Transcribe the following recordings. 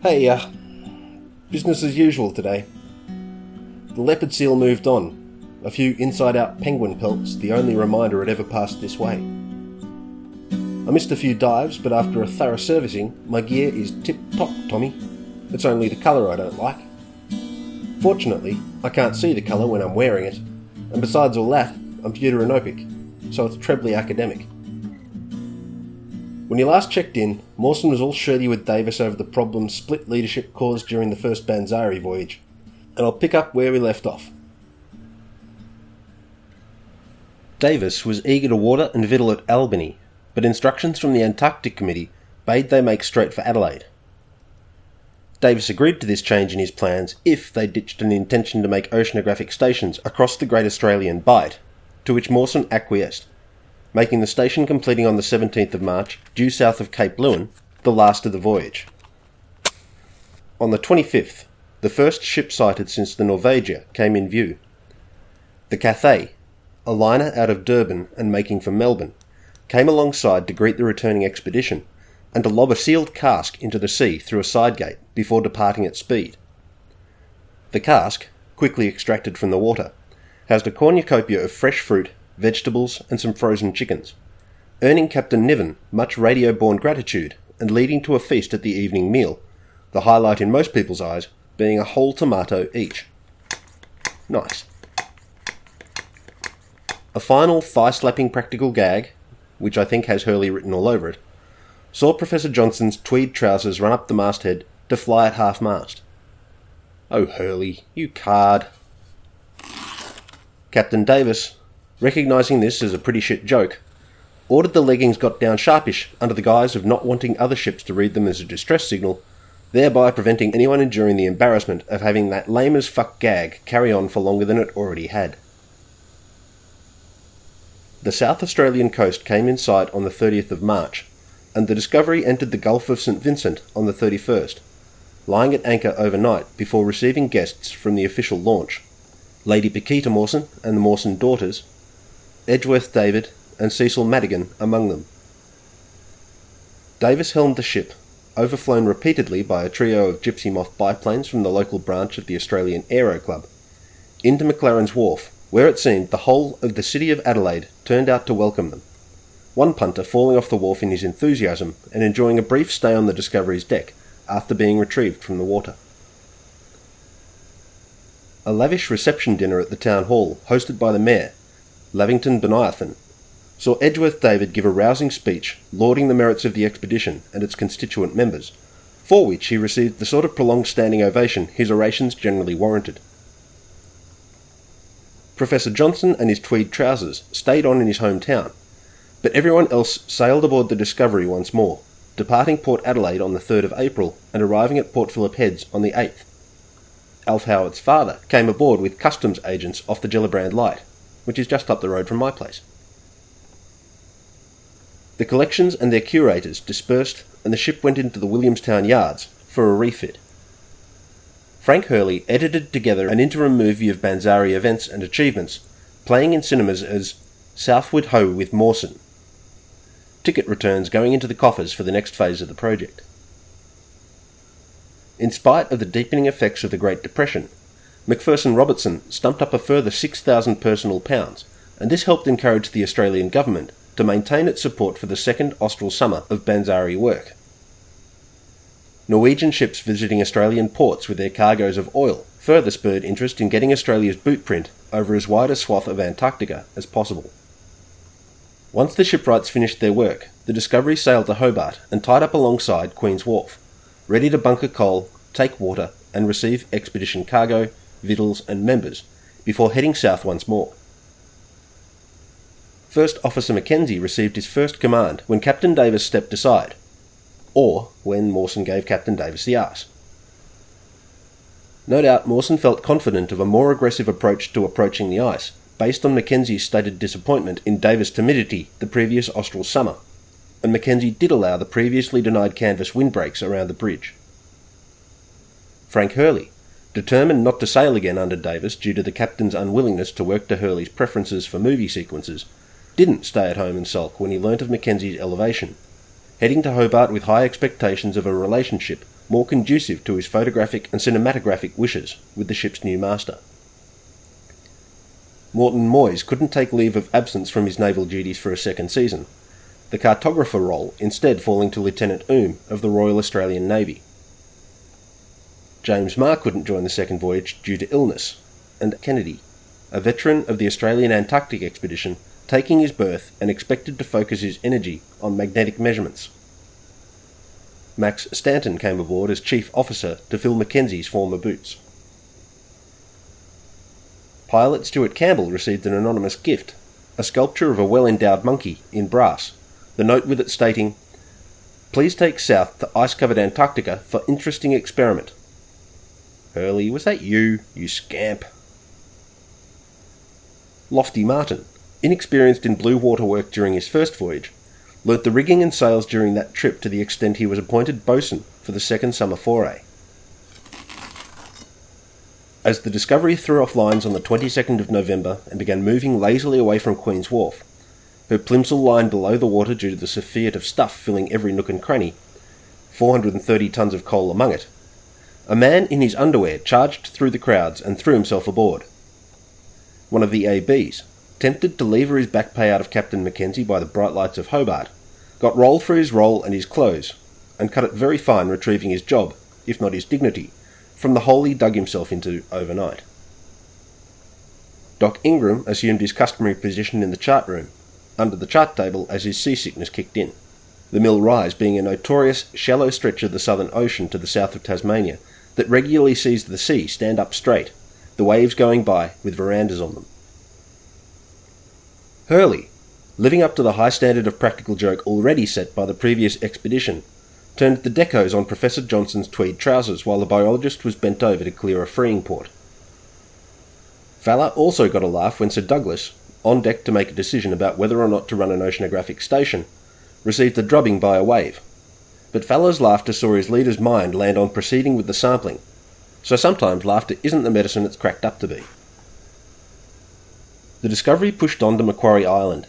Hey, uh, business as usual today. The leopard seal moved on. A few inside out penguin pelts, the only reminder it ever passed this way. I missed a few dives, but after a thorough servicing, my gear is tip top, Tommy. It's only the colour I don't like. Fortunately, I can't see the colour when I'm wearing it, and besides all that, I'm deuteranopic, so it's trebly academic. When you last checked in, Mawson was all shirty with Davis over the problems split leadership caused during the first BANZARE voyage, and I'll pick up where we left off. Davis was eager to water and victual at Albany, but instructions from the Antarctic Committee bade they make straight for Adelaide. Davis agreed to this change in his plans if they ditched an intention to make oceanographic stations across the Great Australian Bight, to which Mawson acquiesced making the station completing on the 17th of March, due south of Cape Leeuwin, the last of the voyage. On the 25th, the first ship sighted since the Norvegia came in view. The Cathay, a liner out of Durban and making for Melbourne, came alongside to greet the returning expedition and to lob a sealed cask into the sea through a side gate before departing at speed. The cask, quickly extracted from the water, housed a cornucopia of fresh fruit vegetables, and some frozen chickens, earning Captain Niven much radio born gratitude and leading to a feast at the evening meal, the highlight in most people's eyes being a whole tomato each. Nice. A final thigh slapping practical gag, which I think has Hurley written all over it, saw Professor Johnson's tweed trousers run up the masthead to fly at half mast. Oh, Hurley, you card. Captain Davis recognising this as a pretty shit joke, ordered the leggings got down sharpish under the guise of not wanting other ships to read them as a distress signal, thereby preventing anyone enduring the embarrassment of having that lame as fuck gag carry on for longer than it already had. The South Australian coast came in sight on the 30th of March, and the Discovery entered the Gulf of St Vincent on the 31st, lying at anchor overnight before receiving guests from the official launch. Lady Paquita Mawson and the Mawson daughters, Edgeworth David, and Cecil Madigan among them. Davis helmed the ship, overflown repeatedly by a trio of Gypsy Moth biplanes from the local branch of the Australian Aero Club, into McLaren's Wharf, where it seemed the whole of the city of Adelaide turned out to welcome them. One punter falling off the wharf in his enthusiasm and enjoying a brief stay on the Discovery's deck after being retrieved from the water. A lavish reception dinner at the town hall, hosted by the mayor, Lavington Bonython, saw Edgeworth David give a rousing speech lauding the merits of the expedition and its constituent members, for which he received the sort of prolonged standing ovation his orations generally warranted. Professor Johnson and his tweed trousers stayed on in his hometown, but everyone else sailed aboard the Discovery once more, departing Port Adelaide on the 3rd of April and arriving at Port Phillip Heads on the 8th. Alf Howard's father came aboard with customs agents off the Gellibrand Light, which is just up the road from my place. The collections and their curators dispersed, and the ship went into the Williamstown yards for a refit. Frank Hurley edited together an interim movie of BANZARE events and achievements, playing in cinemas as Southward Ho with Mawson. Ticket returns going into the coffers for the next phase of the project. In spite of the deepening effects of the Great Depression, Macpherson Robertson stumped up a further 6,000 personal pounds, and this helped encourage the Australian government to maintain its support for the second austral summer of BANZARE work. Norwegian ships visiting Australian ports with their cargoes of oil further spurred interest in getting Australia's bootprint over as wide a swath of Antarctica as possible. Once the shipwrights finished their work, the Discovery sailed to Hobart and tied up alongside Queen's Wharf, ready to bunker coal, take water, and receive expedition cargo victuals, and members, before heading south once more. First Officer Mackenzie received his first command when Captain Davis stepped aside, or when Mawson gave Captain Davis the arse. No doubt Mawson felt confident of a more aggressive approach to approaching the ice, based on Mackenzie's stated disappointment in Davis' timidity the previous austral summer, and Mackenzie did allow the previously denied canvas windbreaks around the bridge. Frank Hurley, Determined not to sail again under Davis due to the captain's unwillingness to work to Hurley's preferences for movie sequences, didn't stay at home and sulk when he learnt of Mackenzie's elevation, heading to Hobart with high expectations of a relationship more conducive to his photographic and cinematographic wishes with the ship's new master. Morton Moyes couldn't take leave of absence from his naval duties for a second season, the cartographer role instead falling to Lieutenant Oom of the Royal Australian Navy. James Marr couldn't join the second voyage due to illness, and Kennedy, a veteran of the Australian Antarctic expedition, taking his berth and expected to focus his energy on magnetic measurements. Max Stanton came aboard as chief officer to fill Mackenzie's former boots. Pilot Stuart Campbell received an anonymous gift, a sculpture of a well endowed monkey in brass, the note with it stating, Please take south to ice covered Antarctica for interesting experiment. Hurley, was that you, you scamp? Lofty Martin, inexperienced in blue water work during his first voyage, learnt the rigging and sails during that trip to the extent he was appointed boatswain for the second summer foray. As the Discovery threw off lines on the 22nd of November and began moving lazily away from Queen's Wharf, her plimsoll lying below the water due to the surfeit of stuff filling every nook and cranny, 430 tons of coal among it, a man in his underwear charged through the crowds and threw himself aboard. One of the ABs, tempted to lever his back pay out of Captain Mackenzie by the bright lights of Hobart, got rolled for his roll and his clothes, and cut it very fine retrieving his job, if not his dignity, from the hole he dug himself into overnight. Doc Ingram assumed his customary position in the chart room, under the chart table as his seasickness kicked in. The Mill Rise being a notorious shallow stretch of the Southern Ocean to the south of Tasmania that regularly sees the sea stand up straight, the waves going by with verandas on them. Hurley, living up to the high standard of practical joke already set by the previous expedition, turned the decos on Professor Johnson's tweed trousers while the biologist was bent over to clear a freeing port. Fowler also got a laugh when Sir Douglas, on deck to make a decision about whether or not to run an oceanographic station, received a drubbing by a wave. But Fowler's laughter saw his leader's mind land on proceeding with the sampling, so sometimes laughter isn't the medicine it's cracked up to be. The Discovery pushed on to Macquarie Island.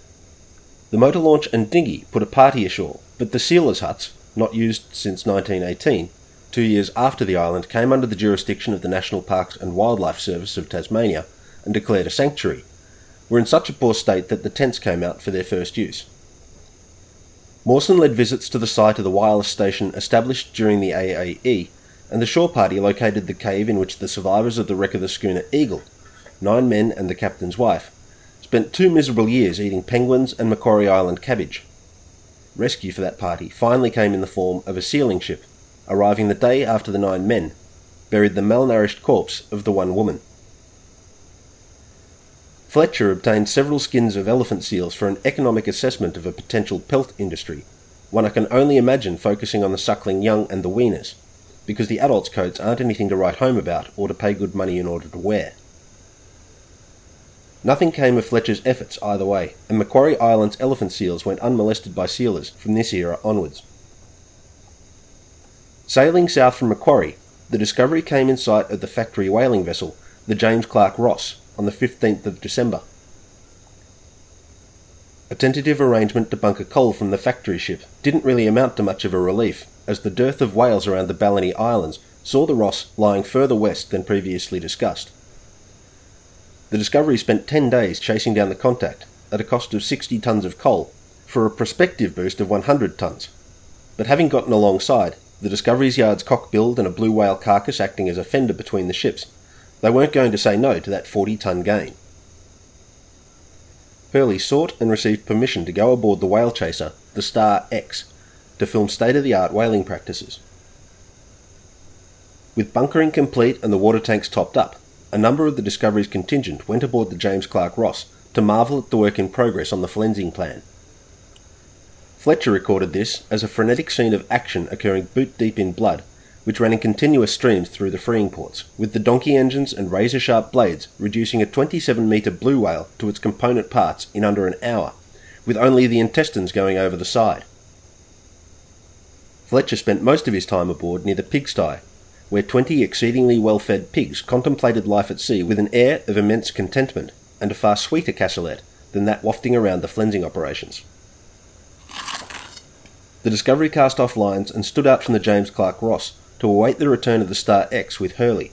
The motor launch and dinghy put a party ashore, but the sealers' huts, not used since 1918, two years after the island came under the jurisdiction of the National Parks and Wildlife Service of Tasmania and declared a sanctuary, were in such a poor state that the tents came out for their first use. Mawson led visits to the site of the wireless station established during the AAE, and the shore party located the cave in which the survivors of the wreck of the schooner Eagle, nine men and the captain's wife, spent two miserable years eating penguins and Macquarie Island cabbage. Rescue for that party finally came in the form of a sealing ship, arriving the day after the nine men buried the malnourished corpse of the one woman. Fletcher obtained several skins of elephant seals for an economic assessment of a potential pelt industry, one I can only imagine focusing on the suckling young and the weaners, because the adults' coats aren't anything to write home about or to pay good money in order to wear. Nothing came of Fletcher's efforts either way, and Macquarie Island's elephant seals went unmolested by sealers from this era onwards. Sailing south from Macquarie, the Discovery came in sight of the factory whaling vessel, the James Clark Ross, on the 15th of December. A tentative arrangement to bunker coal from the factory ship didn't really amount to much of a relief, as the dearth of whales around the Balleny Islands saw the Ross lying further west than previously discussed. The Discovery spent 10 days chasing down the contact at a cost of 60 tons of coal for a prospective boost of 100 tons. But having gotten alongside, the Discovery's yard's cockbilled and a blue whale carcass acting as a fender between the ships, they weren't going to say no to that 40 ton gain. Hurley sought and received permission to go aboard the whale chaser, the Star X, to film state of the art whaling practices. With bunkering complete and the water tanks topped up, a number of the Discovery's contingent went aboard the James Clark Ross to marvel at the work in progress on the flensing plan. Fletcher recorded this as a frenetic scene of action occurring boot deep in blood, which ran in continuous streams through the freeing ports, with the donkey engines and razor sharp blades reducing a 27 metre blue whale to its component parts in under an hour, with only the intestines going over the side. Fletcher spent most of his time aboard near the pigsty, where twenty exceedingly well fed pigs contemplated life at sea with an air of immense contentment and a far sweeter cassoulet than that wafting around the flensing operations. The Discovery cast off lines and stood out from the James Clark Ross, to await the return of the Star X with Hurley,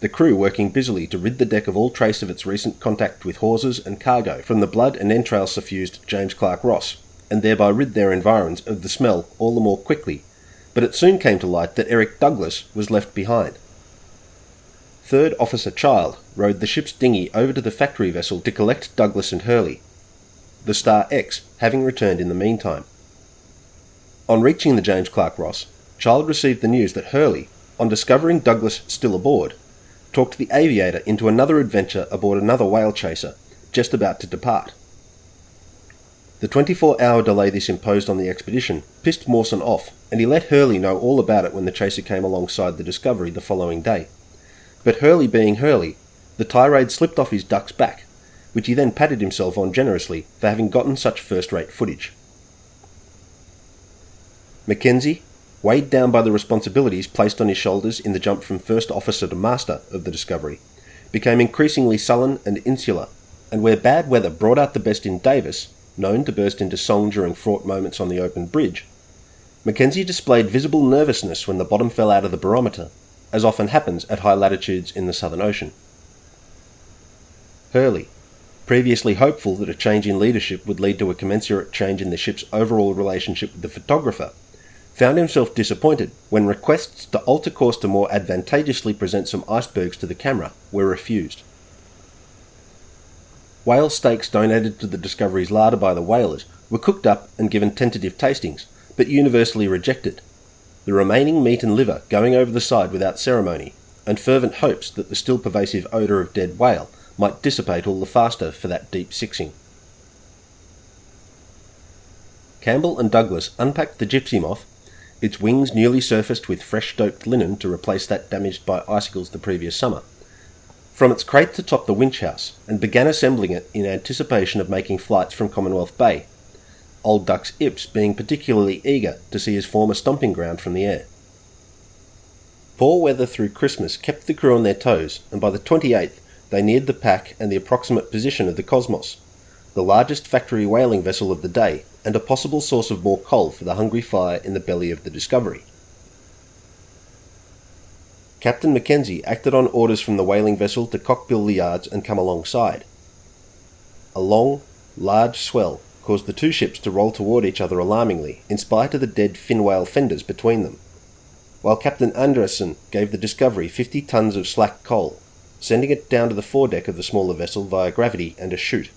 the crew working busily to rid the deck of all trace of its recent contact with hawsers and cargo from the blood and entrails suffused James Clark Ross, and thereby rid their environs of the smell all the more quickly. But it soon came to light that Eric Douglas was left behind. Third Officer Child rowed the ship's dinghy over to the factory vessel to collect Douglas and Hurley, the Star X having returned in the meantime. On reaching the James Clark Ross, Child received the news that Hurley, on discovering Douglas still aboard, talked the aviator into another adventure aboard another whale chaser, just about to depart. The 24 hour delay this imposed on the expedition pissed Mawson off, and he let Hurley know all about it when the chaser came alongside the Discovery the following day. But Hurley being Hurley, the tirade slipped off his duck's back, which he then patted himself on generously for having gotten such first rate footage. Mackenzie, weighed down by the responsibilities placed on his shoulders in the jump from first officer to master of the Discovery, became increasingly sullen and insular, and where bad weather brought out the best in Davis, known to burst into song during fraught moments on the open bridge, Mackenzie displayed visible nervousness when the bottom fell out of the barometer, as often happens at high latitudes in the Southern Ocean. Hurley, previously hopeful that a change in leadership would lead to a commensurate change in the ship's overall relationship with the photographer, found himself disappointed when requests to alter course to more advantageously present some icebergs to the camera were refused. Whale steaks donated to the Discovery's larder by the whalers were cooked up and given tentative tastings, but universally rejected, the remaining meat and liver going over the side without ceremony, and fervent hopes that the still pervasive odour of dead whale might dissipate all the faster for that deep sixing. Campbell and Douglas unpacked the gypsy moth its wings newly surfaced with fresh stoked linen to replace that damaged by icicles the previous summer, from its crate to top the winch house, and began assembling it in anticipation of making flights from Commonwealth Bay, Old Dux Ipse being particularly eager to see his former stomping ground from the air. Poor weather through Christmas kept the crew on their toes, and by the 28th they neared the pack and the approximate position of the Kosmos, the largest factory whaling vessel of the day, and a possible source of more coal for the hungry fire in the belly of the Discovery. Captain Mackenzie acted on orders from the whaling vessel to cockbill the yards and come alongside. A long, large swell caused the two ships to roll toward each other alarmingly, in spite of the dead fin whale fenders between them, while Captain Anderson gave the Discovery 50 tons of slack coal, sending it down to the foredeck of the smaller vessel via gravity and a chute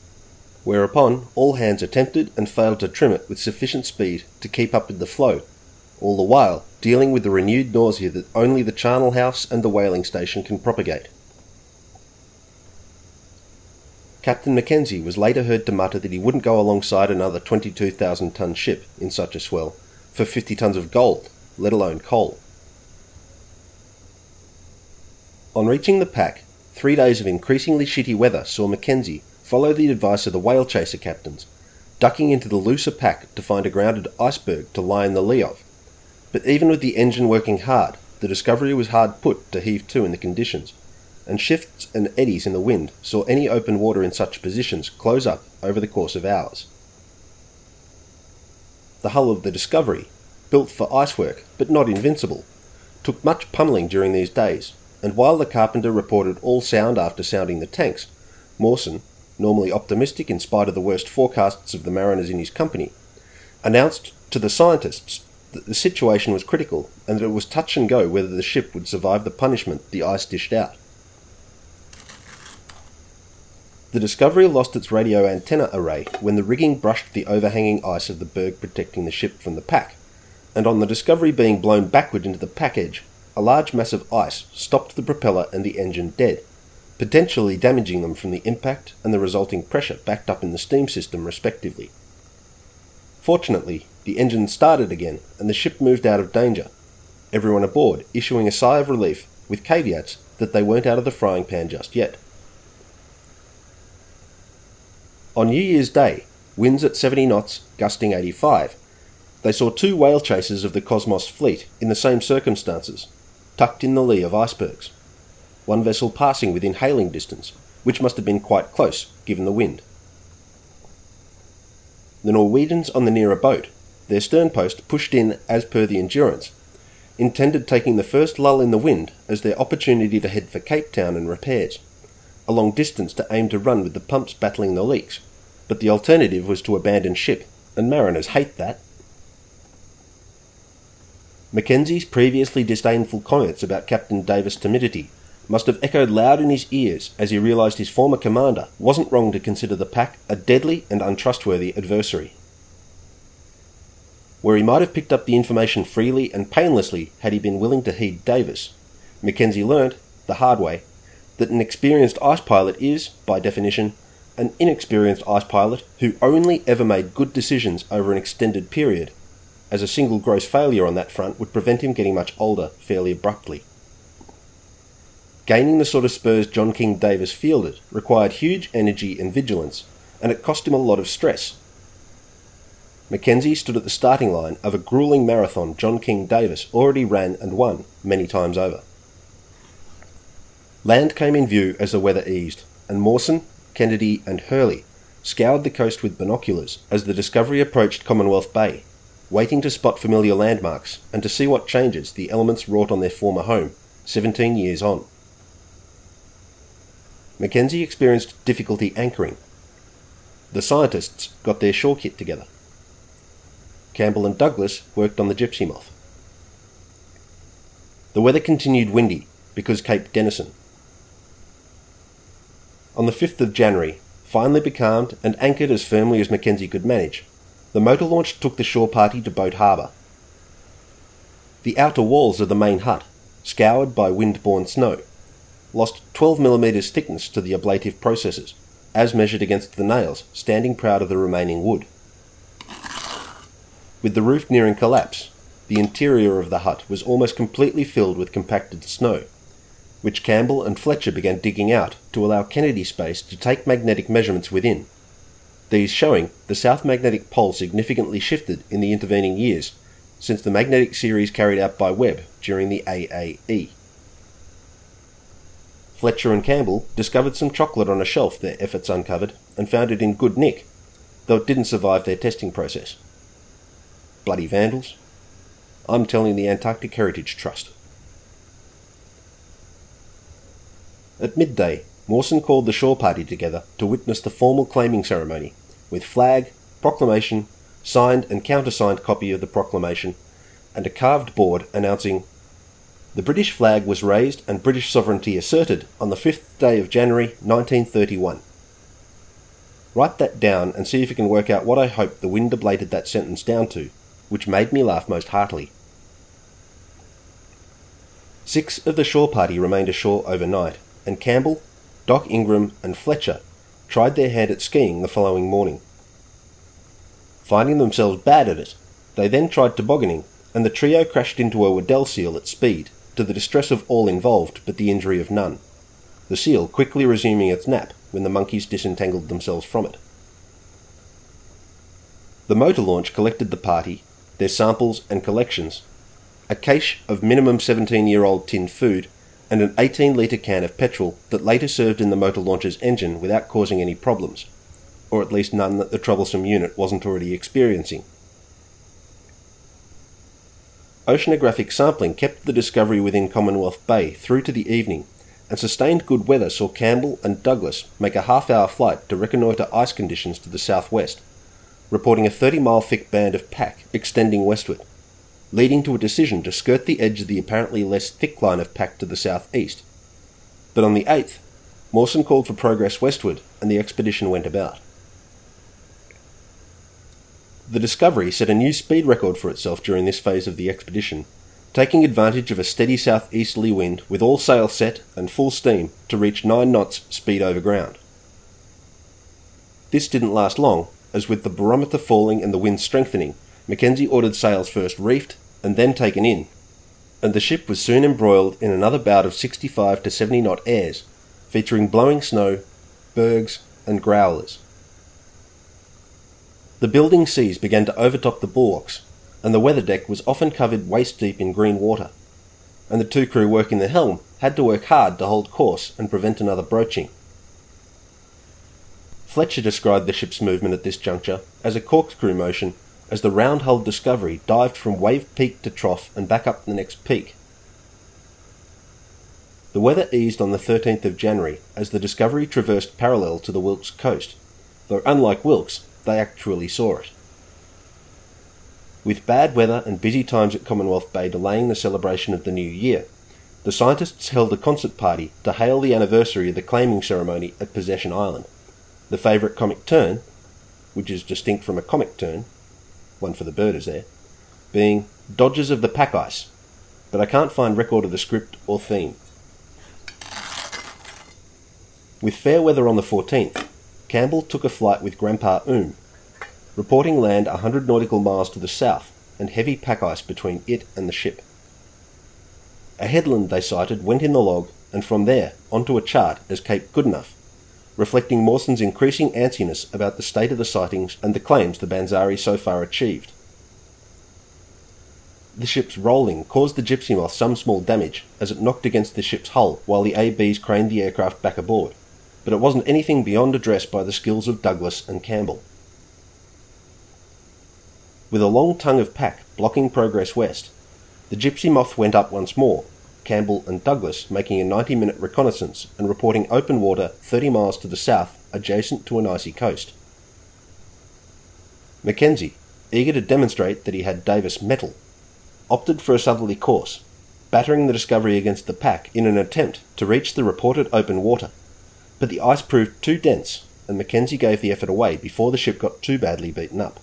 whereupon all hands attempted and failed to trim it with sufficient speed to keep up with the flow, all the while dealing with the renewed nausea that only the charnel house and the whaling station can propagate. Captain Mackenzie was later heard to mutter that he wouldn't go alongside another 22,000 ton ship in such a swell for 50 tons of gold, let alone coal. On reaching the pack, three days of increasingly shitty weather saw Mackenzie follow the advice of the whale chaser captains, ducking into the looser pack to find a grounded iceberg to lie in the lee of. But even with the engine working hard, the Discovery was hard put to heave to in the conditions, and shifts and eddies in the wind saw any open water in such positions close up over the course of hours. The hull of the Discovery, built for ice work but not invincible, took much pummeling during these days, and while the carpenter reported all sound after sounding the tanks, Mawson, normally optimistic in spite of the worst forecasts of the mariners in his company, announced to the scientists that the situation was critical and that it was touch and go whether the ship would survive the punishment the ice dished out. The Discovery lost its radio antenna array when the rigging brushed the overhanging ice of the berg protecting the ship from the pack, and on the Discovery being blown backward into the pack edge, a large mass of ice stopped the propeller and the engine dead potentially damaging them from the impact and the resulting pressure backed up in the steam system, respectively. Fortunately, the engine started again and the ship moved out of danger, everyone aboard issuing a sigh of relief with caveats that they weren't out of the frying pan just yet. On New Year's Day, winds at 70 knots, gusting 85, they saw two whale chasers of the Kosmos fleet in the same circumstances, tucked in the lee of icebergs one vessel passing within hailing distance, which must have been quite close given the wind. The Norwegians on the nearer boat, their stern post pushed in as per the Endurance, intended taking the first lull in the wind as their opportunity to head for Cape Town and repairs, a long distance to aim to run with the pumps battling the leaks, but the alternative was to abandon ship, and mariners hate that. Mackenzie's previously disdainful comments about Captain Davis' timidity must have echoed loud in his ears as he realised his former commander wasn't wrong to consider the pack a deadly and untrustworthy adversary. Where he might have picked up the information freely and painlessly had he been willing to heed Davis, Mackenzie learnt, the hard way, that an experienced ice pilot is, by definition, an inexperienced ice pilot who only ever made good decisions over an extended period, as a single gross failure on that front would prevent him getting much older fairly abruptly. Gaining the sort of spurs John King Davis fielded required huge energy and vigilance, and it cost him a lot of stress. Mackenzie stood at the starting line of a grueling marathon John King Davis already ran and won many times over. Land came in view as the weather eased, and Mawson, Kennedy, and Hurley scoured the coast with binoculars as the Discovery approached Commonwealth Bay, waiting to spot familiar landmarks and to see what changes the elements wrought on their former home, 17 years on. Mackenzie experienced difficulty anchoring. The scientists got their shore kit together. Campbell and Douglas worked on the Gypsy Moth. The weather continued windy because Cape Denison. On the 5th of January, finally becalmed and anchored as firmly as Mackenzie could manage, the motor launch took the shore party to Boat Harbour. The outer walls of the main hut, scoured by wind-borne snow, lost 12 millimeters thickness to the ablative processes, as measured against the nails, standing proud of the remaining wood. With the roof nearing collapse, the interior of the hut was almost completely filled with compacted snow, which Campbell and Fletcher began digging out to allow Kennedy Space to take magnetic measurements within. These showing the south magnetic pole significantly shifted in the intervening years since the magnetic series carried out by Webb during the AAE. Fletcher and Campbell discovered some chocolate on a shelf their efforts uncovered and found it in good nick, though it didn't survive their testing process. Bloody vandals. I'm telling the Antarctic Heritage Trust. At midday, Mawson called the shore party together to witness the formal claiming ceremony, with flag, proclamation, signed and countersigned copy of the proclamation, and a carved board announcing the British flag was raised and British sovereignty asserted on the 5th day of January 1931. Write that down and see if you can work out what I hope the wind ablated that sentence down to, which made me laugh most heartily. Six of the shore party remained ashore overnight, and Campbell, Doc Ingram, and Fletcher tried their hand at skiing the following morning. Finding themselves bad at it, they then tried tobogganing, and the trio crashed into a Weddell seal at speed to the distress of all involved but the injury of none, the seal quickly resuming its nap when the monkeys disentangled themselves from it. The motor launch collected the party, their samples and collections, a cache of minimum 17 year old tin food, and an 18 litre can of petrol that later served in the motor launch's engine without causing any problems, or at least none that the troublesome unit wasn't already experiencing. Oceanographic sampling kept the discovery within Commonwealth Bay through to the evening, and sustained good weather saw Campbell and Douglas make a half hour flight to reconnoitre ice conditions to the southwest, reporting a 30 mile thick band of pack extending westward, leading to a decision to skirt the edge of the apparently less thick line of pack to the southeast. But on the 8th, Mawson called for progress westward, and the expedition went about. The Discovery set a new speed record for itself during this phase of the expedition, taking advantage of a steady southeasterly wind with all sail set and full steam to reach 9 knots speed over ground. This didn't last long, as with the barometer falling and the wind strengthening, Mackenzie ordered sails first reefed and then taken in, and the ship was soon embroiled in another bout of 65 to 70 knot airs, featuring blowing snow, bergs, and growlers. The building seas began to overtop the bulwarks, and the weather deck was often covered waist deep in green water, and the two crew working the helm had to work hard to hold course and prevent another broaching. Fletcher described the ship's movement at this juncture as a corkscrew motion as the round hulled Discovery dived from wave peak to trough and back up the next peak. The weather eased on the 13th of January as the Discovery traversed parallel to the Wilkes coast, though unlike Wilkes, they actually saw it. With bad weather and busy times at Commonwealth Bay delaying the celebration of the new year, the scientists held a concert party to hail the anniversary of the claiming ceremony at Possession Island. The favourite comic turn, which is distinct from a comic turn, one for the birders there, being Dodgers of the Pack Ice, but I can't find record of the script or theme. With fair weather on the 14th, Campbell took a flight with Grandpa Oom, reporting land a hundred nautical miles to the south and heavy pack ice between it and the ship. A headland they sighted went in the log and from there onto a chart as Cape Goodenough, reflecting Mawson's increasing antsiness about the state of the sightings and the claims the BANZARE so far achieved. The ship's rolling caused the Gypsy Moth some small damage as it knocked against the ship's hull while the ABs craned the aircraft back aboard, but it wasn't anything beyond address by the skills of Douglas and Campbell. With a long tongue of pack blocking progress west, the Gypsy Moth went up once more, Campbell and Douglas making a 90 minute reconnaissance and reporting open water 30 miles to the south adjacent to an icy coast. Mackenzie, eager to demonstrate that he had Davis mettle, opted for a southerly course, battering the Discovery against the pack in an attempt to reach the reported open water. But the ice proved too dense, and Mackenzie gave the effort away before the ship got too badly beaten up.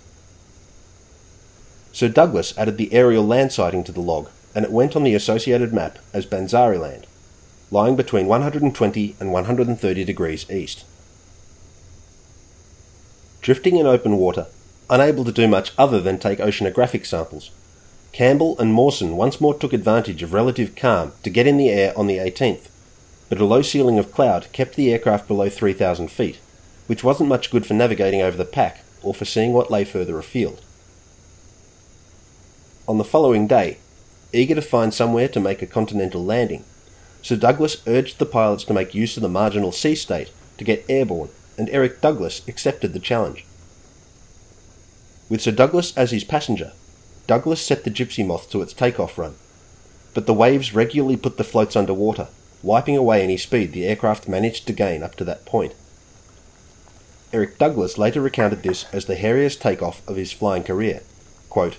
Sir Douglas added the aerial land sighting to the log, and it went on the associated map as Banzare Land, lying between 120 and 130 degrees east. Drifting in open water, unable to do much other than take oceanographic samples, Campbell and Mawson once more took advantage of relative calm to get in the air on the 18th, but a low ceiling of cloud kept the aircraft below 3,000 feet, which wasn't much good for navigating over the pack or for seeing what lay further afield. On the following day, eager to find somewhere to make a continental landing, Sir Douglas urged the pilots to make use of the marginal sea state to get airborne, and Eric Douglas accepted the challenge. With Sir Douglas as his passenger, Douglas set the Gypsy Moth to its takeoff run, but the waves regularly put the floats under water, wiping away any speed the aircraft managed to gain up to that point. Eric Douglas later recounted this as the hairiest takeoff of his flying career. Quote,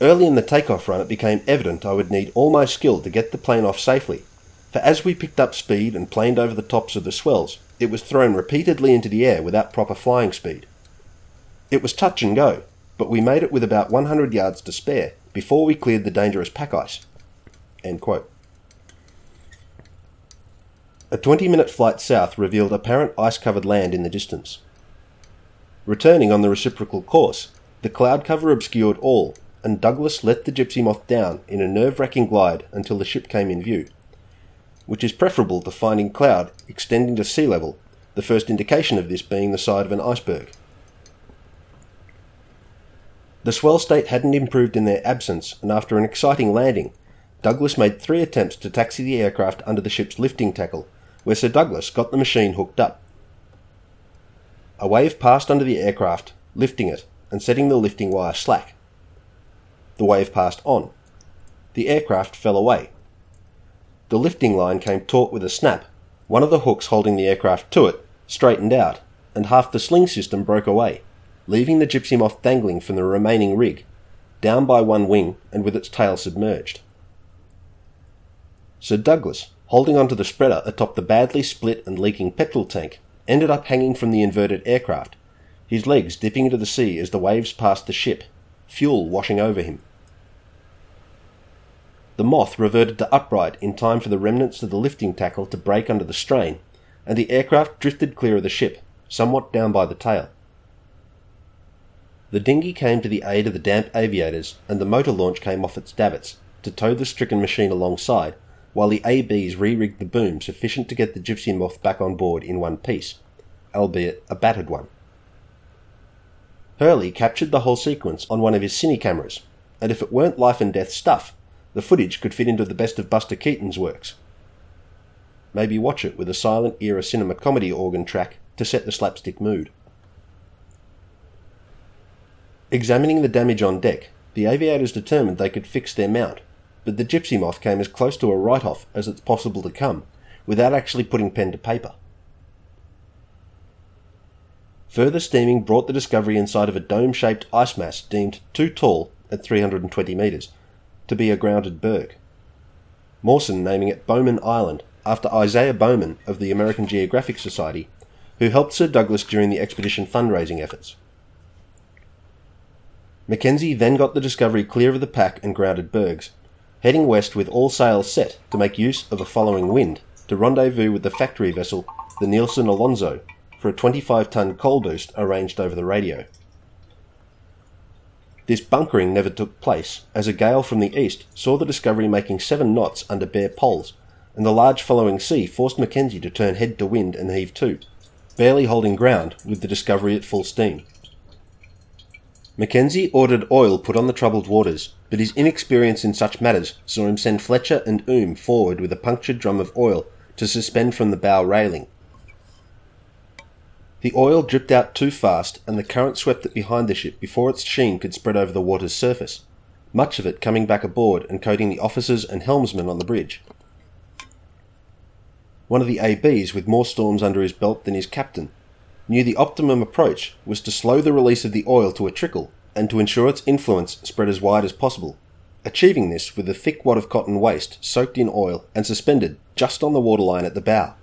Early in the takeoff run, it became evident I would need all my skill to get the plane off safely, for as we picked up speed and planed over the tops of the swells, it was thrown repeatedly into the air without proper flying speed. It was touch and go, but we made it with about 100 yards to spare before we cleared the dangerous pack ice. A 20 minute flight south revealed apparent ice covered land in the distance. Returning on the reciprocal course, the cloud cover obscured all and Douglas let the Gypsy Moth down in a nerve wracking glide until the ship came in view, which is preferable to finding cloud extending to sea level, the first indication of this being the side of an iceberg. The swell state hadn't improved in their absence, and after an exciting landing, Douglas made three attempts to taxi the aircraft under the ship's lifting tackle, where Sir Douglas got the machine hooked up. A wave passed under the aircraft, lifting it and setting the lifting wire slack. The wave passed on. The aircraft fell away. The lifting line came taut with a snap. One of the hooks holding the aircraft to it straightened out, and half the sling system broke away, leaving the Gypsy Moth dangling from the remaining rig, down by one wing and with its tail submerged. Sir Douglas, holding onto the spreader atop the badly split and leaking petrol tank, ended up hanging from the inverted aircraft, his legs dipping into the sea as the waves passed the ship fuel washing over him. The moth reverted to upright in time for the remnants of the lifting tackle to break under the strain, and the aircraft drifted clear of the ship, somewhat down by the tail. The dinghy came to the aid of the damp aviators, and the motor launch came off its davits to tow the stricken machine alongside, while the ABs re rigged the boom sufficient to get the Gypsy Moth back on board in one piece, albeit a battered one. Hurley captured the whole sequence on one of his cine cameras, and if it weren't life and death stuff, the footage could fit into the best of Buster Keaton's works. Maybe watch it with a silent era cinema comedy organ track to set the slapstick mood. Examining the damage on deck, the aviators determined they could fix their mount, but the Gypsy Moth came as close to a write off as it's possible to come, without actually putting pen to paper. Further steaming brought the Discovery inside of a dome shaped ice mass deemed too tall at 320 metres to be a grounded berg. Mawson naming it Bowman Island after Isaiah Bowman of the American Geographic Society, who helped Sir Douglas during the expedition fundraising efforts. Mackenzie then got the Discovery clear of the pack and grounded bergs, heading west with all sails set to make use of a following wind to rendezvous with the factory vessel, the Nielsen Alonso, for a 25 ton coal boost arranged over the radio. This bunkering never took place, as a gale from the east saw the Discovery making seven knots under bare poles, and the large following sea forced Mackenzie to turn head to wind and heave to, barely holding ground with the Discovery at full steam. Mackenzie ordered oil put on the troubled waters, but his inexperience in such matters saw him send Fletcher and Oom forward with a punctured drum of oil to suspend from the bow railing. The oil dripped out too fast, and the current swept it behind the ship before its sheen could spread over the water's surface, much of it coming back aboard and coating the officers and helmsmen on the bridge. One of the ABs, with more storms under his belt than his captain, knew the optimum approach was to slow the release of the oil to a trickle and to ensure its influence spread as wide as possible, achieving this with a thick wad of cotton waste soaked in oil and suspended just on the waterline at the bow.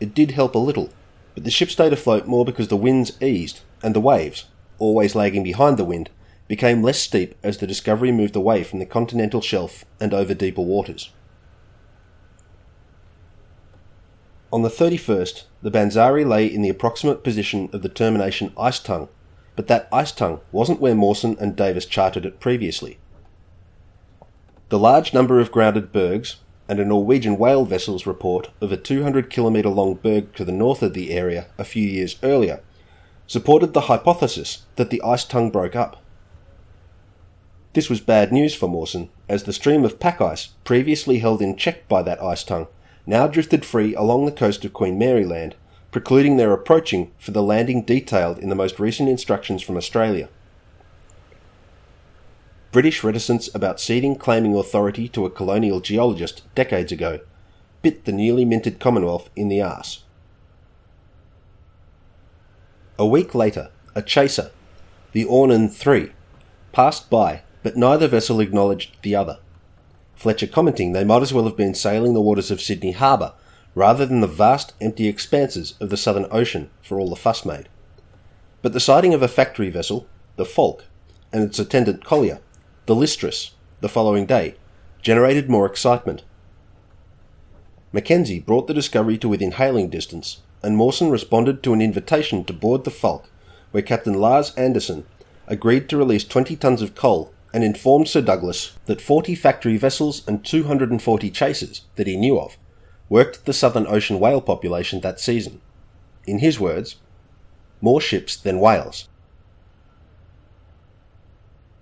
It did help a little, but the ship stayed afloat more because the winds eased and the waves, always lagging behind the wind, became less steep as the Discovery moved away from the continental shelf and over deeper waters. On the 31st, the BANZARE lay in the approximate position of the termination ice tongue, but that ice tongue wasn't where Mawson and Davis charted it previously. The large number of grounded bergs, and a Norwegian whale vessel's report of a 200 kilometre long berg to the north of the area a few years earlier supported the hypothesis that the ice tongue broke up. This was bad news for Mawson, as the stream of pack ice, previously held in check by that ice tongue, now drifted free along the coast of Queen Mary Land, precluding their approaching for the landing detailed in the most recent instructions from Australia. British reticence about ceding claiming authority to a colonial geologist decades ago bit the newly minted Commonwealth in the arse. A week later, a chaser, the Ornan III, passed by, but neither vessel acknowledged the other. Fletcher commenting they might as well have been sailing the waters of Sydney Harbour rather than the vast empty expanses of the Southern Ocean for all the fuss made. But the sighting of a factory vessel, the Falk, and its attendant collier the Listress, the following day, generated more excitement. Mackenzie brought the discovery to within hailing distance, and Mawson responded to an invitation to board the Falk, where Captain Lars Anderson agreed to release 20 tons of coal and informed Sir Douglas that 40 factory vessels and 240 chasers that he knew of worked the Southern Ocean whale population that season. In his words, more ships than whales.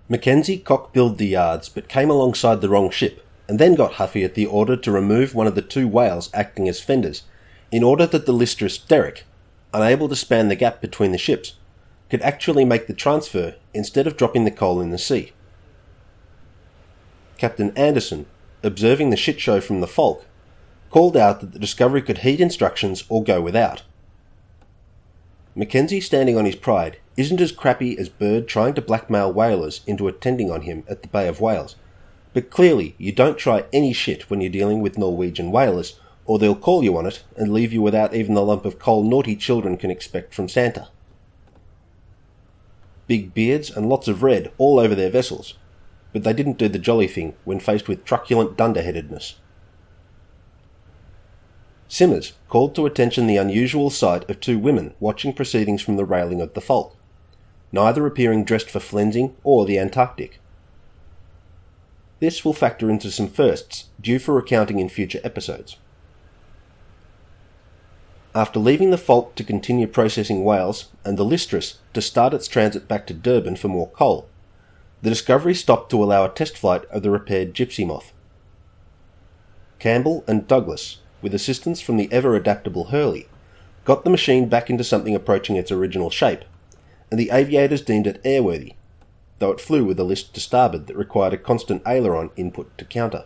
Mackenzie cock-billed the yards but came alongside the wrong ship, and then got huffy at the order to remove one of the two whales acting as fenders, in order that the Listris Derrick, unable to span the gap between the ships, could actually make the transfer instead of dropping the coal in the sea. Captain Anderson, observing the shit show from the Falk, called out that the Discovery could heed instructions or go without. Mackenzie, standing on his pride, isn't as crappy as Byrd trying to blackmail whalers into attending on him at the Bay of Whales. But clearly, you don't try any shit when you're dealing with Norwegian whalers, or they'll call you on it and leave you without even the lump of coal naughty children can expect from Santa. Big beards and lots of red all over their vessels, but they didn't do the jolly thing when faced with truculent dunderheadedness. Simmers called to attention the unusual sight of two women watching proceedings from the railing of the Falk neither appearing dressed for flensing or the Antarctic. This will factor into some firsts due for recounting in future episodes. After leaving the Falk to continue processing whales and the Listris to start its transit back to Durban for more coal, the Discovery stopped to allow a test flight of the repaired Gypsy Moth. Campbell and Douglas, with assistance from the ever adaptable Hurley, got the machine back into something approaching its original shape and the aviators deemed it airworthy, though it flew with a list to starboard that required a constant aileron input to counter,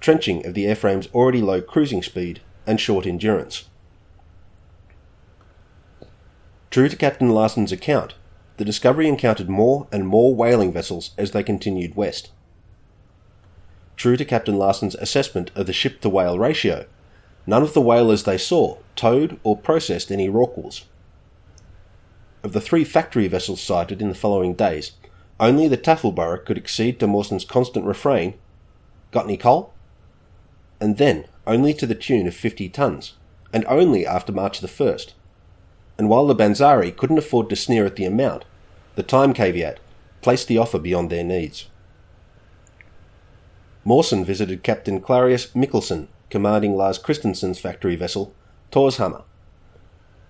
trenching of the airframe's already low cruising speed and short endurance. True to Captain Larson's account, the Discovery encountered more and more whaling vessels as they continued west. True to Captain Larson's assessment of the ship to whale ratio, none of the whalers they saw towed or processed any rorquals. Of the three factory vessels sighted in the following days, only the Taffleborough could accede to Mawson's constant refrain, Got any coal? And then only to the tune of 50 tons, and only after March the 1st. And while the BANZARE couldn't afford to sneer at the amount, the time caveat placed the offer beyond their needs. Mawson visited Captain Klarius Mikkelsen, commanding Lars Christensen's factory vessel, Thorshammer,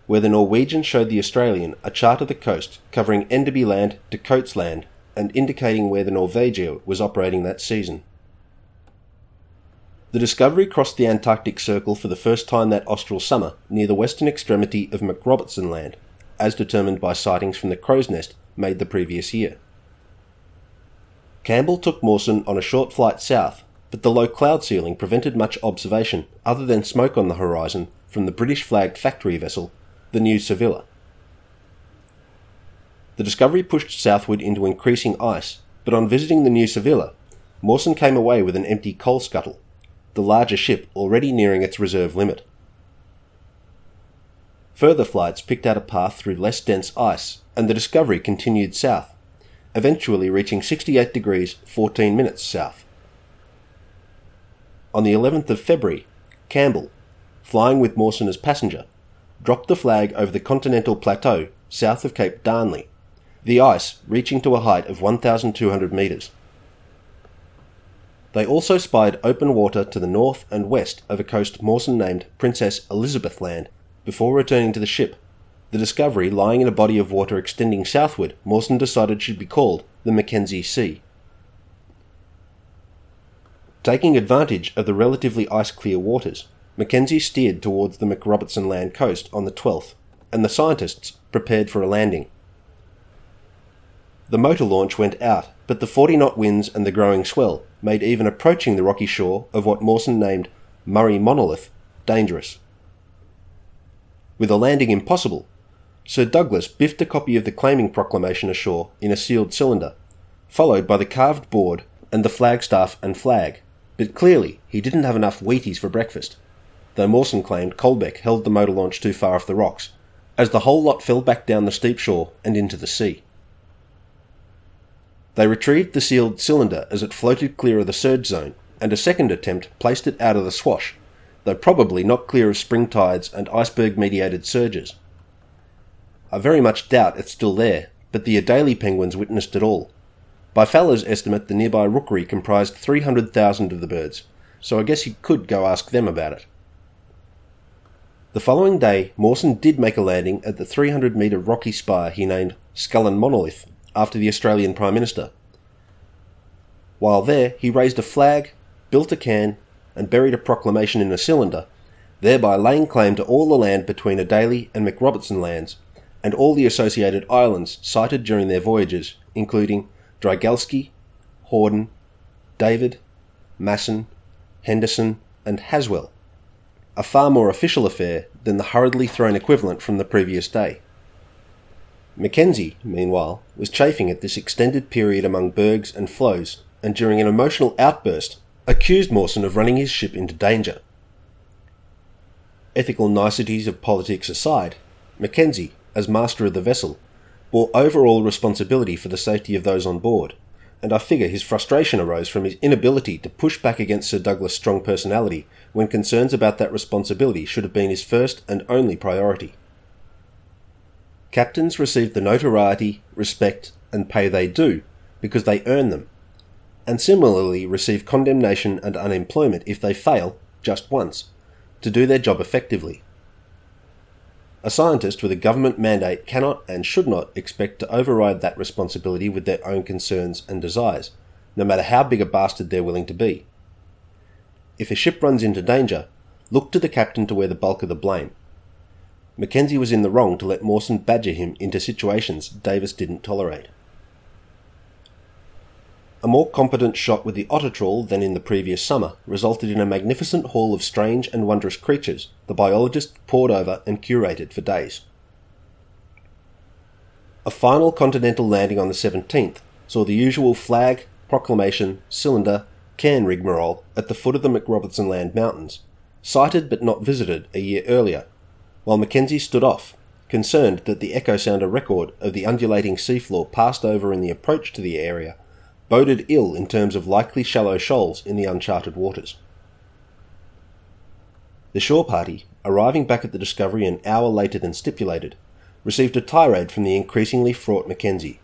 where the Norwegian showed the Australian a chart of the coast covering Enderby Land to Coats Land and indicating where the Norvegia was operating that season. The Discovery crossed the Antarctic Circle for the first time that austral summer near the western extremity of MacRobertson Land, as determined by sightings from the Crow's Nest made the previous year. Campbell took Mawson on a short flight south, but the low cloud ceiling prevented much observation other than smoke on the horizon from the British flagged factory vessel the New Sevilla. The Discovery pushed southward into increasing ice, but on visiting the New Sevilla, Mawson came away with an empty coal scuttle, the larger ship already nearing its reserve limit. Further flights picked out a path through less dense ice, and the Discovery continued south, eventually reaching 68 degrees 14 minutes south. On the 11th of February, Campbell, flying with Mawson as passenger, dropped the flag over the continental plateau south of Cape Darnley, the ice reaching to a height of 1,200 metres. They also spied open water to the north and west of a coast Mawson named Princess Elizabeth Land before returning to the ship. The discovery lying in a body of water extending southward, Mawson decided should be called the Mackenzie Sea. Taking advantage of the relatively ice clear waters, Mackenzie steered towards the MacRobertson Land coast on the 12th, and the scientists prepared for a landing. The motor launch went out, but the 40 knot winds and the growing swell made even approaching the rocky shore of what Mawson named Murray Monolith dangerous. With a landing impossible, Sir Douglas biffed a copy of the claiming proclamation ashore in a sealed cylinder, followed by the carved board and the flagstaff and flag, but clearly he didn't have enough Wheaties for breakfast though Mawson claimed Colbeck held the motor launch too far off the rocks, as the whole lot fell back down the steep shore and into the sea. They retrieved the sealed cylinder as it floated clear of the surge zone, and a second attempt placed it out of the swash, though probably not clear of spring tides and iceberg mediated surges. I very much doubt it's still there, but the Adélie penguins witnessed it all. By Fowler's estimate, the nearby rookery comprised 300,000 of the birds, so I guess you could go ask them about it. The following day, Mawson did make a landing at the 300 metre rocky spire he named Scullin Monolith after the Australian Prime Minister. While there, he raised a flag, built a cairn, and buried a proclamation in a cylinder, thereby laying claim to all the land between Adélie and MacRobertson lands, and all the associated islands sighted during their voyages, including Drygalski, Hordern, David, Masson, Henderson, and Haswell a far more official affair than the hurriedly thrown equivalent from the previous day. Mackenzie, meanwhile, was chafing at this extended period among bergs and floes, and during an emotional outburst, accused Mawson of running his ship into danger. Ethical niceties of politics aside, Mackenzie, as master of the vessel, bore overall responsibility for the safety of those on board, and I figure his frustration arose from his inability to push back against Sir Douglas' strong personality when concerns about that responsibility should have been his first and only priority. Captains receive the notoriety, respect, and pay they do because they earn them, and similarly receive condemnation and unemployment if they fail, just once, to do their job effectively. A scientist with a government mandate cannot and should not expect to override that responsibility with their own concerns and desires, no matter how big a bastard they're willing to be. If a ship runs into danger, look to the captain to wear the bulk of the blame. Mackenzie was in the wrong to let Mawson badger him into situations Davis didn't tolerate. A more competent shot with the otter trawl than in the previous summer resulted in a magnificent haul of strange and wondrous creatures the biologist pored over and curated for days. A final continental landing on the 17th saw the usual flag, proclamation, cylinder, cairn rigmarole at the foot of the MacRobertson Land Mountains, sighted but not visited a year earlier, while Mackenzie stood off, concerned that the echo sounder record of the undulating seafloor passed over in the approach to the area boded ill in terms of likely shallow shoals in the uncharted waters. The shore party, arriving back at the Discovery an hour later than stipulated, received a tirade from the increasingly fraught Mackenzie.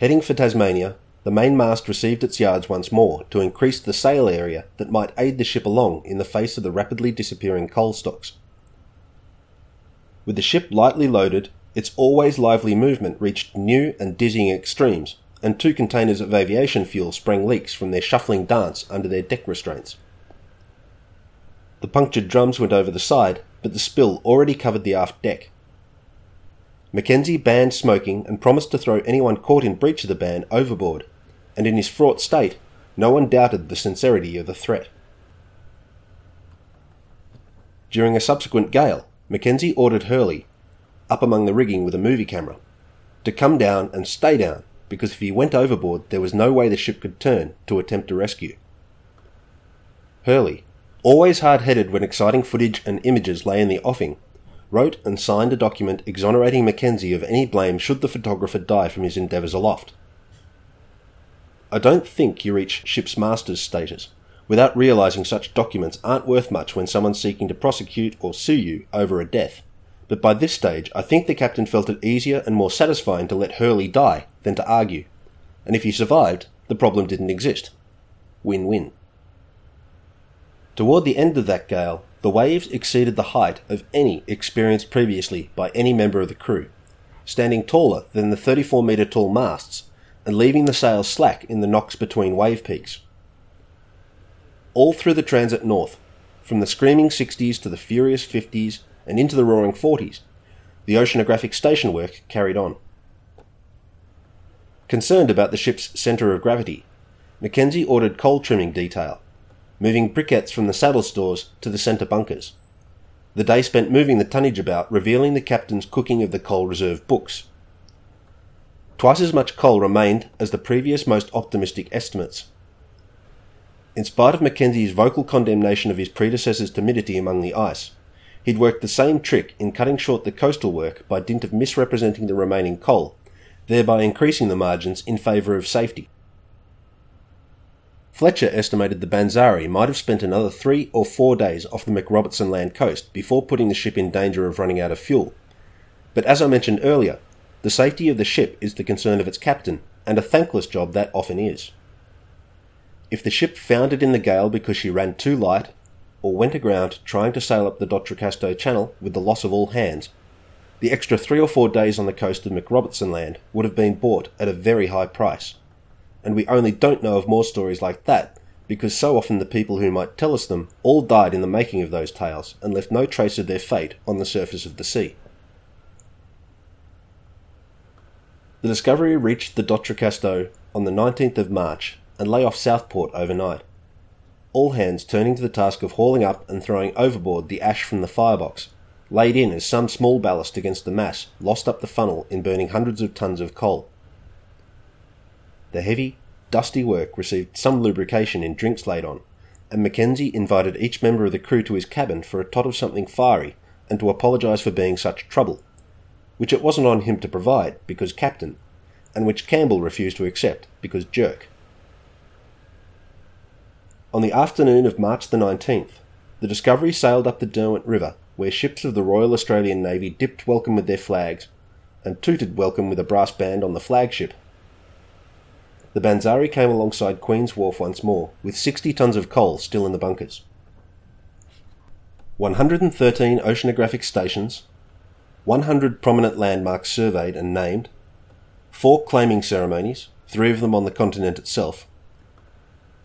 Heading for Tasmania, the mainmast received its yards once more to increase the sail area that might aid the ship along in the face of the rapidly disappearing coal stocks. With the ship lightly loaded its always lively movement reached new and dizzying extremes, and two containers of aviation fuel sprang leaks from their shuffling dance under their deck restraints. The punctured drums went over the side, but the spill already covered the aft deck. Mackenzie banned smoking and promised to throw anyone caught in breach of the ban overboard, and in his fraught state, no one doubted the sincerity of the threat. During a subsequent gale, Mackenzie ordered Hurley, up among the rigging with a movie camera, to come down and stay down because if he went overboard, there was no way the ship could turn to attempt a rescue. Hurley, always hard headed when exciting footage and images lay in the offing, wrote and signed a document exonerating Mackenzie of any blame should the photographer die from his endeavours aloft. I don't think you reach ship's master's status without realising such documents aren't worth much when someone's seeking to prosecute or sue you over a death but by this stage I think the captain felt it easier and more satisfying to let Hurley die than to argue. And if he survived, the problem didn't exist. Win win. Toward the end of that gale, the waves exceeded the height of any experienced previously by any member of the crew, standing taller than the 34 metre tall masts and leaving the sails slack in the knocks between wave peaks. All through the transit north, from the screaming 60s to the furious 50s and into the roaring 40s, the oceanographic station work carried on. Concerned about the ship's centre of gravity, Mackenzie ordered coal trimming detail, moving briquettes from the saddle stores to the centre bunkers. The day spent moving the tonnage about, revealing the captain's cooking of the coal reserve books. Twice as much coal remained as the previous most optimistic estimates. In spite of Mackenzie's vocal condemnation of his predecessor's timidity among the ice, He'd worked the same trick in cutting short the coastal work by dint of misrepresenting the remaining coal, thereby increasing the margins in favour of safety. Fletcher estimated the BANZARE might have spent another three or four days off the MacRobertson land coast before putting the ship in danger of running out of fuel. But as I mentioned earlier, the safety of the ship is the concern of its captain, and a thankless job that often is. If the ship foundered in the gale because she ran too light or went aground trying to sail up the D'Entrecasteaux Channel with the loss of all hands. The extra three or four days on the coast of MacRobertson Land would have been bought at a very high price. And we only don't know of more stories like that because so often the people who might tell us them all died in the making of those tales and left no trace of their fate on the surface of the sea. The Discovery reached the D'Entrecasteaux on the 19th of March and lay off Southport overnight all hands turning to the task of hauling up and throwing overboard the ash from the firebox, laid in as some small ballast against the mass lost up the funnel in burning hundreds of tons of coal. The heavy, dusty work received some lubrication in drinks laid on, and Mackenzie invited each member of the crew to his cabin for a tot of something fiery and to apologise for being such trouble, which it wasn't on him to provide because captain, and which Campbell refused to accept because jerk. On the afternoon of March the 19th, the Discovery sailed up the Derwent River, where ships of the Royal Australian Navy dipped welcome with their flags and tooted welcome with a brass band on the flagship. The BANZARE came alongside Queen's Wharf once more, with 60 tons of coal still in the bunkers. 113 oceanographic stations, 100 prominent landmarks surveyed and named, four claiming ceremonies, three of them on the continent itself,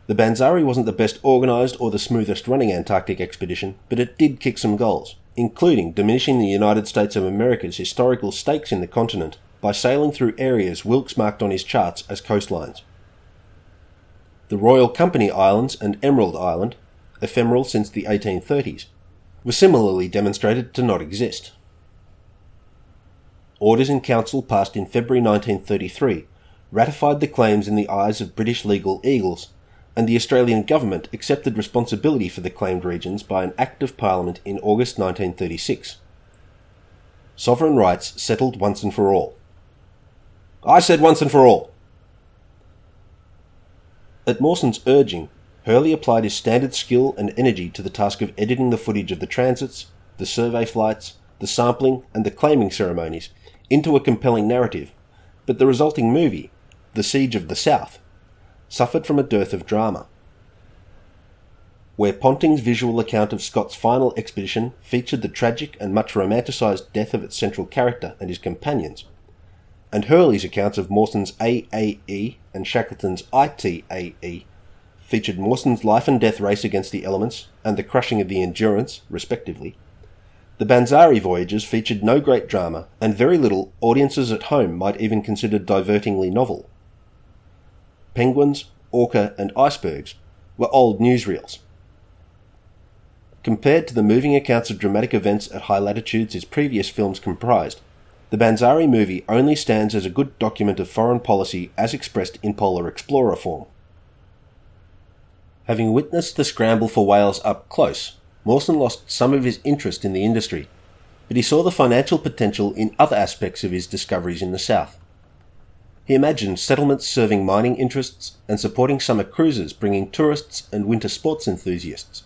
The BANZARE wasn't the best organised or the smoothest running Antarctic expedition, but it did kick some goals, including diminishing the United States of America's historical stakes in the continent by sailing through areas Wilkes marked on his charts as coastlines. The Royal Company Islands and Emerald Island, ephemeral since the 1830s, were similarly demonstrated to not exist. Orders in Council passed in February 1933 ratified the claims in the eyes of British legal eagles and the Australian government accepted responsibility for the claimed regions by an Act of Parliament in August 1936. Sovereign rights settled once and for all. I said once and for all. At Mawson's urging, Hurley applied his standard skill and energy to the task of editing the footage of the transits, the survey flights, the sampling, and the claiming ceremonies into a compelling narrative, but the resulting movie, The Siege of the South, suffered from a dearth of drama. Where Ponting's visual account of Scott's final expedition featured the tragic and much romanticised death of its central character and his companions, and Hurley's accounts of Mawson's AAE and Shackleton's ITAE featured Mawson's life and death race against the elements and the crushing of the Endurance, respectively, the BANZARE voyages featured no great drama and very little audiences at home might even consider divertingly novel penguins, orca, and icebergs were old newsreels. Compared to the moving accounts of dramatic events at high latitudes his previous films comprised, the BANZARE movie only stands as a good document of foreign policy as expressed in Polar Explorer form. Having witnessed the scramble for whales up close, Mawson lost some of his interest in the industry, but he saw the financial potential in other aspects of his discoveries in the south. He imagined settlements serving mining interests and supporting summer cruises bringing tourists and winter sports enthusiasts.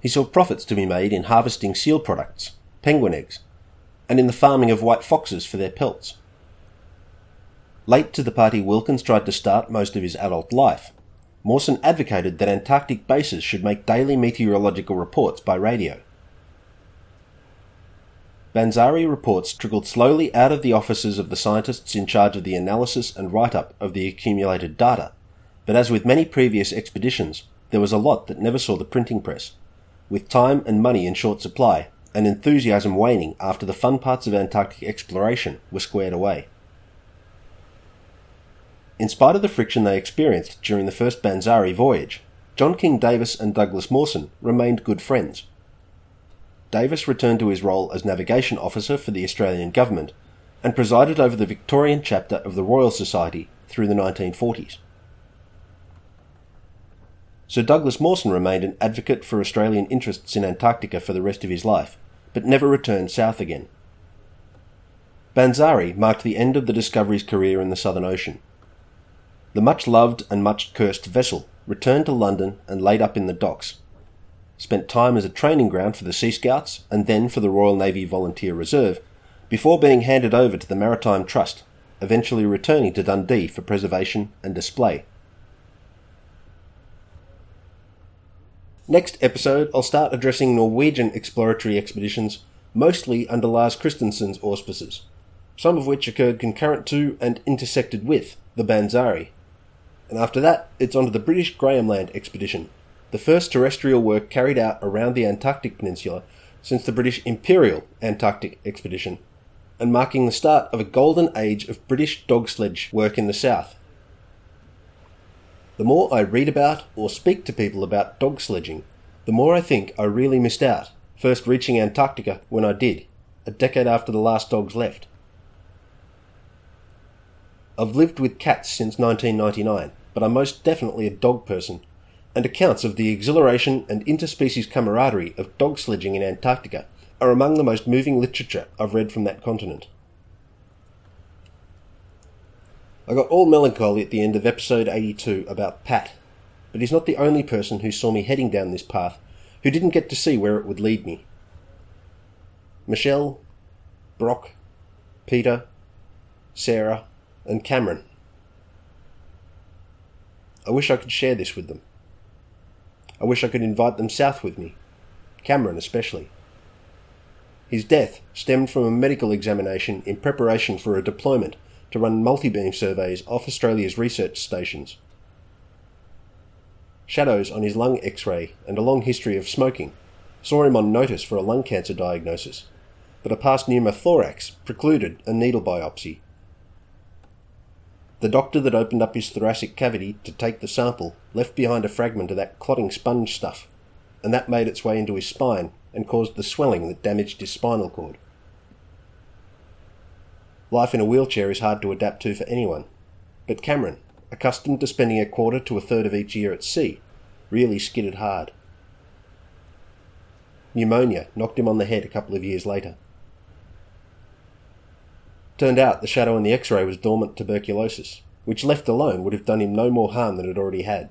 He saw profits to be made in harvesting seal products, penguin eggs, and in the farming of white foxes for their pelts. Late to the party Wilkins tried to start most of his adult life, Mawson advocated that Antarctic bases should make daily meteorological reports by radio. BANZARE reports trickled slowly out of the offices of the scientists in charge of the analysis and write up of the accumulated data, but as with many previous expeditions, there was a lot that never saw the printing press, with time and money in short supply, and enthusiasm waning after the fun parts of Antarctic exploration were squared away. In spite of the friction they experienced during the first BANZARE voyage, John King Davis and Douglas Mawson remained good friends. Davis returned to his role as navigation officer for the Australian government and presided over the Victorian chapter of the Royal Society through the 1940s. Sir Douglas Mawson remained an advocate for Australian interests in Antarctica for the rest of his life, but never returned south again. BANZARE marked the end of the Discovery's career in the Southern Ocean. The much loved and much cursed vessel returned to London and laid up in the docks, spent time as a training ground for the Sea Scouts and then for the Royal Navy Volunteer Reserve, before being handed over to the Maritime Trust, eventually returning to Dundee for preservation and display. Next episode, I'll start addressing Norwegian exploratory expeditions, mostly under Lars Christensen's auspices, some of which occurred concurrent to and intersected with the BANZARE. And after that, it's on to the British Graham Land expedition, the first terrestrial work carried out around the Antarctic Peninsula since the British Imperial Antarctic Expedition, and marking the start of a golden age of British dog sledge work in the south. The more I read about or speak to people about dog sledging, the more I think I really missed out, first reaching Antarctica when I did, a decade after the last dogs left. I've lived with cats since 1999, but I'm most definitely a dog person and accounts of the exhilaration and interspecies camaraderie of dog sledging in Antarctica are among the most moving literature I've read from that continent. I got all melancholy at the end of episode 82 about Pat, but he's not the only person who saw me heading down this path who didn't get to see where it would lead me. Michelle, Brock, Peter, Sarah, and Cameron. I wish I could share this with them. I wish I could invite them south with me, Cameron especially. His death stemmed from a medical examination in preparation for a deployment to run multi-beam surveys off Australia's research stations. shadows on his lung x ray, and a long history of smoking saw him on notice for a lung cancer diagnosis, but a past pneumothorax precluded a needle biopsy. The doctor that opened up his thoracic cavity to take the sample left behind a fragment of that clotting sponge stuff, and that made its way into his spine and caused the swelling that damaged his spinal cord. Life in a wheelchair is hard to adapt to for anyone, but Cameron, accustomed to spending a quarter to a third of each year at sea, really skidded hard. Pneumonia knocked him on the head a couple of years later. Turned out the shadow in the x ray was dormant tuberculosis, which left alone would have done him no more harm than it already had.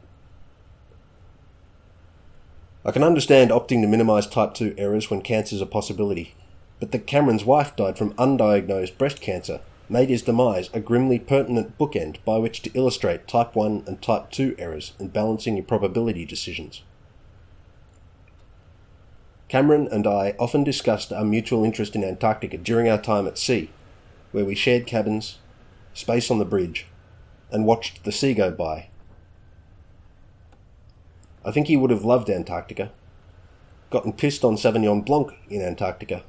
I can understand opting to minimise type 2 errors when cancer's a possibility, but that Cameron's wife died from undiagnosed breast cancer made his demise a grimly pertinent bookend by which to illustrate type 1 and type 2 errors in balancing your probability decisions. Cameron and I often discussed our mutual interest in Antarctica during our time at sea, where we shared cabins, space on the bridge, and watched the sea go by. I think he would have loved Antarctica, gotten pissed on Sauvignon Blanc in Antarctica,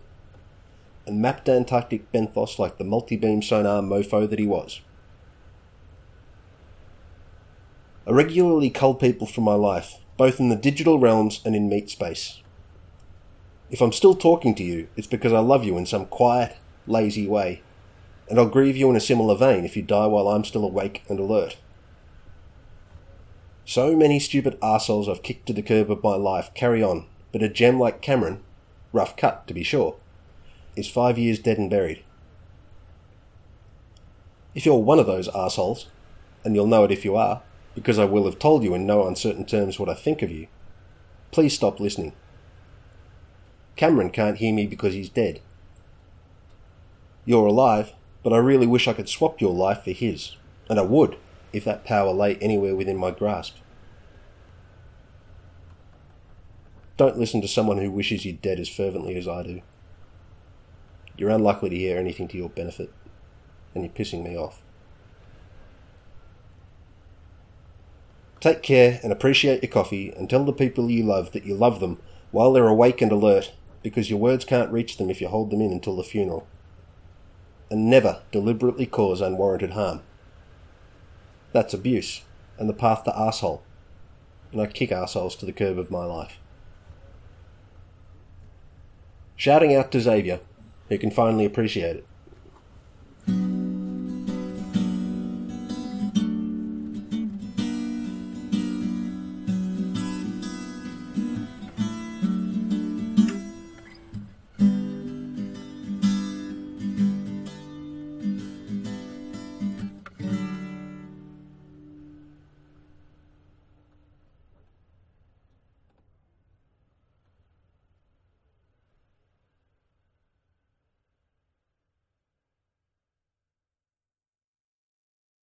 and mapped Antarctic benthos like the multi-beam sonar mofo that he was. I regularly cull people from my life, both in the digital realms and in meat space. If I'm still talking to you, it's because I love you in some quiet, lazy way, and I'll grieve you in a similar vein if you die while I'm still awake and alert. So many stupid arseholes I've kicked to the curb of my life carry on, but a gem like Cameron, rough cut to be sure, is five years dead and buried. If you're one of those arseholes, and you'll know it if you are, because I will have told you in no uncertain terms what I think of you, please stop listening. Cameron can't hear me because he's dead. You're alive, but I really wish I could swap your life for his, and I would, if that power lay anywhere within my grasp. Don't listen to someone who wishes you dead as fervently as I do. You're unlikely to hear anything to your benefit, and you're pissing me off. Take care and appreciate your coffee and tell the people you love that you love them while they're awake and alert because your words can't reach them if you hold them in until the funeral. And never deliberately cause unwarranted harm. That's abuse and the path to asshole. And I kick assholes to the curb of my life. Shouting out to Xavier, who can finally appreciate it.